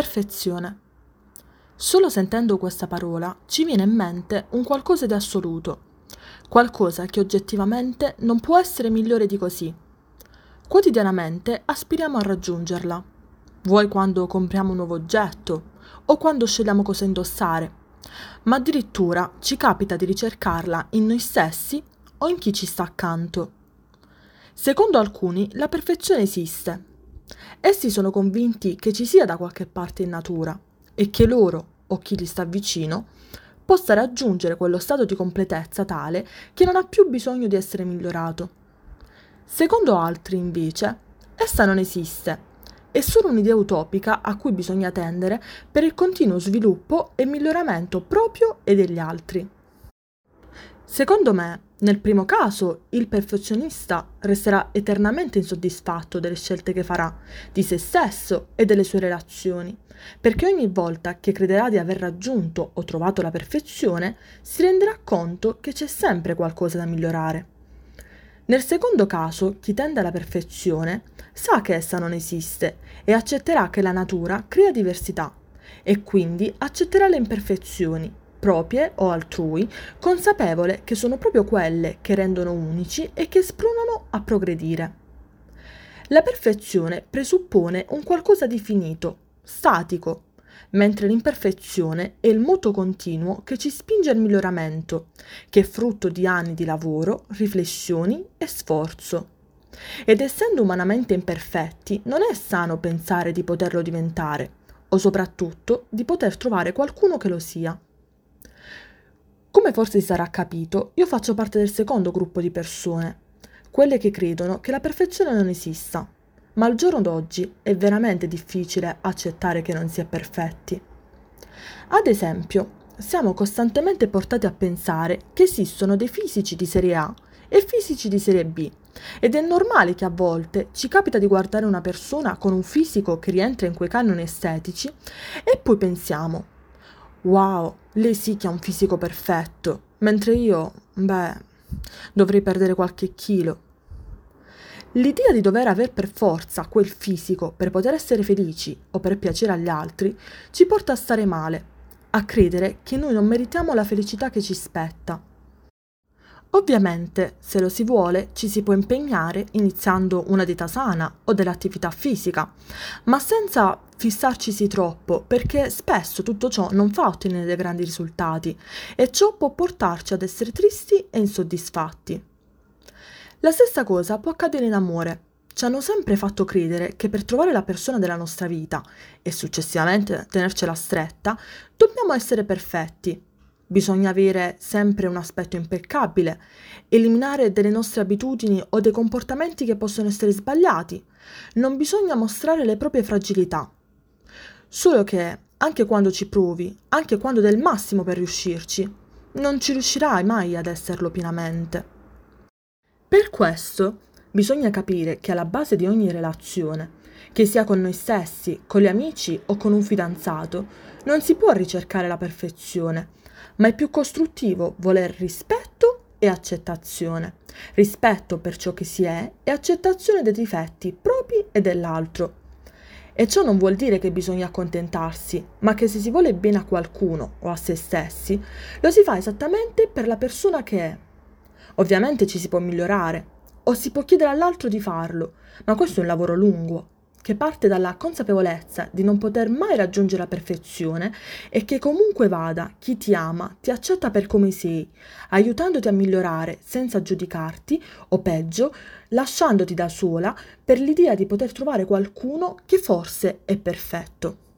Perfezione. Solo sentendo questa parola ci viene in mente un qualcosa di assoluto, qualcosa che oggettivamente non può essere migliore di così. Quotidianamente aspiriamo a raggiungerla, vuoi quando compriamo un nuovo oggetto o quando scegliamo cosa indossare, ma addirittura ci capita di ricercarla in noi stessi o in chi ci sta accanto. Secondo alcuni la perfezione esiste Essi sono convinti che ci sia da qualche parte in natura e che loro, o chi gli sta vicino, possa raggiungere quello stato di completezza tale che non ha più bisogno di essere migliorato. Secondo altri, invece, essa non esiste, è solo un'idea utopica a cui bisogna tendere per il continuo sviluppo e miglioramento proprio e degli altri. Secondo me, nel primo caso, il perfezionista resterà eternamente insoddisfatto delle scelte che farà, di se stesso e delle sue relazioni, perché ogni volta che crederà di aver raggiunto o trovato la perfezione, si renderà conto che c'è sempre qualcosa da migliorare. Nel secondo caso, chi tende alla perfezione sa che essa non esiste e accetterà che la natura crea diversità e quindi accetterà le imperfezioni proprie o altrui, consapevole che sono proprio quelle che rendono unici e che spronano a progredire. La perfezione presuppone un qualcosa di finito, statico, mentre l'imperfezione è il moto continuo che ci spinge al miglioramento, che è frutto di anni di lavoro, riflessioni e sforzo. Ed essendo umanamente imperfetti, non è sano pensare di poterlo diventare, o soprattutto di poter trovare qualcuno che lo sia. Come forse si sarà capito, io faccio parte del secondo gruppo di persone, quelle che credono che la perfezione non esista, ma al giorno d'oggi è veramente difficile accettare che non si è perfetti. Ad esempio, siamo costantemente portati a pensare che esistono dei fisici di serie A e fisici di serie B, ed è normale che a volte ci capita di guardare una persona con un fisico che rientra in quei canoni estetici e poi pensiamo, wow, lei sì che ha un fisico perfetto, mentre io, beh, dovrei perdere qualche chilo. L'idea di dover aver per forza quel fisico per poter essere felici o per piacere agli altri ci porta a stare male, a credere che noi non meritiamo la felicità che ci spetta. Ovviamente, se lo si vuole, ci si può impegnare iniziando una dieta sana o dell'attività fisica, ma senza fissarcisi troppo, perché spesso tutto ciò non fa ottenere grandi risultati e ciò può portarci ad essere tristi e insoddisfatti. La stessa cosa può accadere in amore. Ci hanno sempre fatto credere che per trovare la persona della nostra vita e successivamente tenercela stretta, dobbiamo essere perfetti, Bisogna avere sempre un aspetto impeccabile, eliminare delle nostre abitudini o dei comportamenti che possono essere sbagliati. Non bisogna mostrare le proprie fragilità. Solo che, anche quando ci provi, anche quando del massimo per riuscirci, non ci riuscirai mai ad esserlo pienamente. Per questo bisogna capire che alla base di ogni relazione, che sia con noi stessi, con gli amici o con un fidanzato, non si può ricercare la perfezione, ma è più costruttivo voler rispetto e accettazione. Rispetto per ciò che si è e accettazione dei difetti propri e dell'altro. E ciò non vuol dire che bisogna accontentarsi, ma che se si vuole bene a qualcuno o a se stessi, lo si fa esattamente per la persona che è. Ovviamente ci si può migliorare, o si può chiedere all'altro di farlo, ma questo è un lavoro lungo che parte dalla consapevolezza di non poter mai raggiungere la perfezione e che comunque vada chi ti ama ti accetta per come sei, aiutandoti a migliorare senza giudicarti o peggio, lasciandoti da sola per l'idea di poter trovare qualcuno che forse è perfetto.